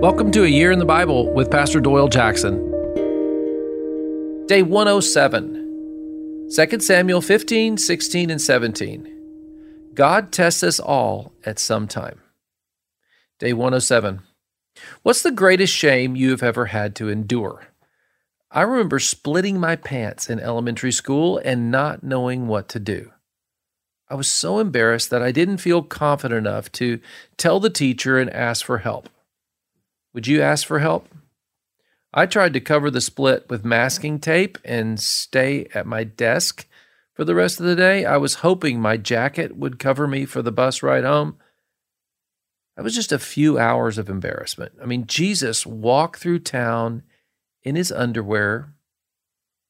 Welcome to A Year in the Bible with Pastor Doyle Jackson. Day 107, 2 Samuel 15, 16, and 17. God tests us all at some time. Day 107. What's the greatest shame you have ever had to endure? I remember splitting my pants in elementary school and not knowing what to do. I was so embarrassed that I didn't feel confident enough to tell the teacher and ask for help. Would you ask for help? I tried to cover the split with masking tape and stay at my desk for the rest of the day. I was hoping my jacket would cover me for the bus ride home. That was just a few hours of embarrassment. I mean, Jesus walked through town in his underwear.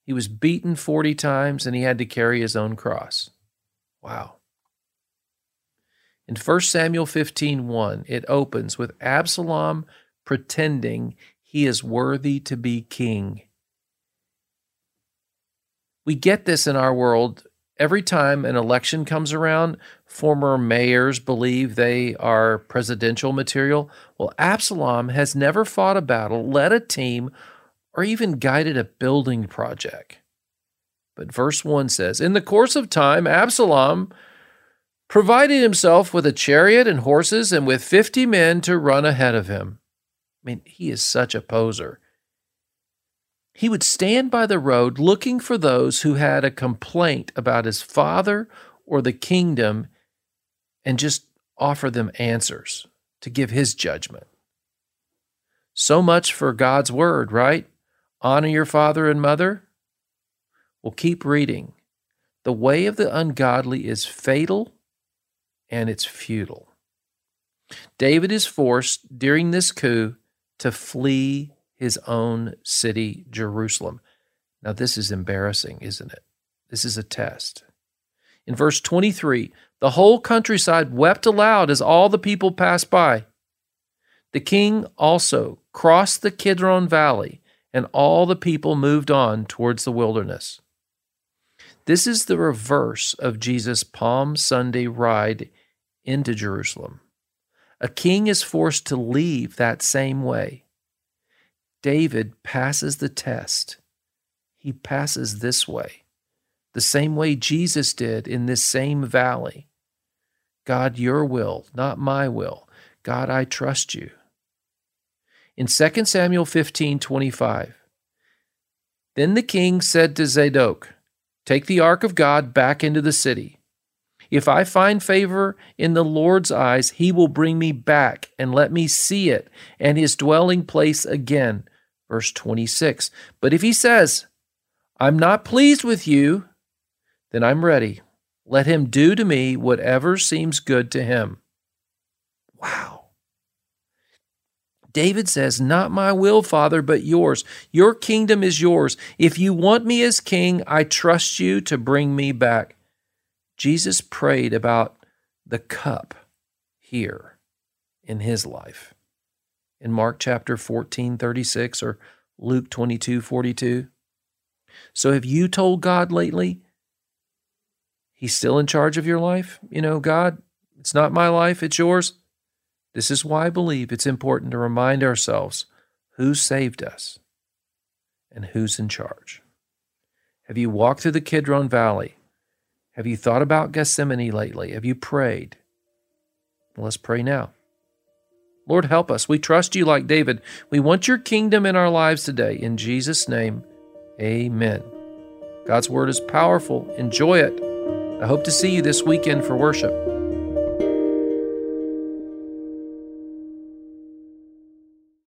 He was beaten 40 times and he had to carry his own cross. Wow. In 1 Samuel 15:1, it opens with Absalom pretending he is worthy to be king. We get this in our world every time an election comes around. Former mayors believe they are presidential material. Well, Absalom has never fought a battle, led a team, or even guided a building project. But verse 1 says In the course of time, Absalom provided himself with a chariot and horses and with 50 men to run ahead of him. I mean, he is such a poser. He would stand by the road looking for those who had a complaint about his father or the kingdom and just offer them answers to give his judgment. So much for God's word, right? Honor your father and mother. Well, keep reading. The way of the ungodly is fatal and it's futile. David is forced during this coup to flee his own city, Jerusalem. Now, this is embarrassing, isn't it? This is a test. In verse 23, the whole countryside wept aloud as all the people passed by. The king also crossed the Kidron Valley, and all the people moved on towards the wilderness. This is the reverse of Jesus' Palm Sunday ride into Jerusalem. A king is forced to leave that same way. David passes the test. He passes this way, the same way Jesus did in this same valley. God, your will, not my will. God, I trust you. In 2 Samuel 15 25, then the king said to Zadok, Take the ark of God back into the city. If I find favor in the Lord's eyes, he will bring me back and let me see it and his dwelling place again. Verse 26. But if he says, I'm not pleased with you, then I'm ready. Let him do to me whatever seems good to him. Wow. David says, Not my will, Father, but yours. Your kingdom is yours. If you want me as king, I trust you to bring me back. Jesus prayed about the cup here in his life. In Mark chapter 14, 36 or Luke 22, 42. So have you told God lately he's still in charge of your life? You know, God, it's not my life, it's yours. This is why I believe it's important to remind ourselves who saved us and who's in charge. Have you walked through the Kidron Valley have you thought about Gethsemane lately? Have you prayed? let's pray now. Lord, help us. We trust you like David. We want your kingdom in our lives today. In Jesus' name, amen. God's word is powerful. Enjoy it. I hope to see you this weekend for worship.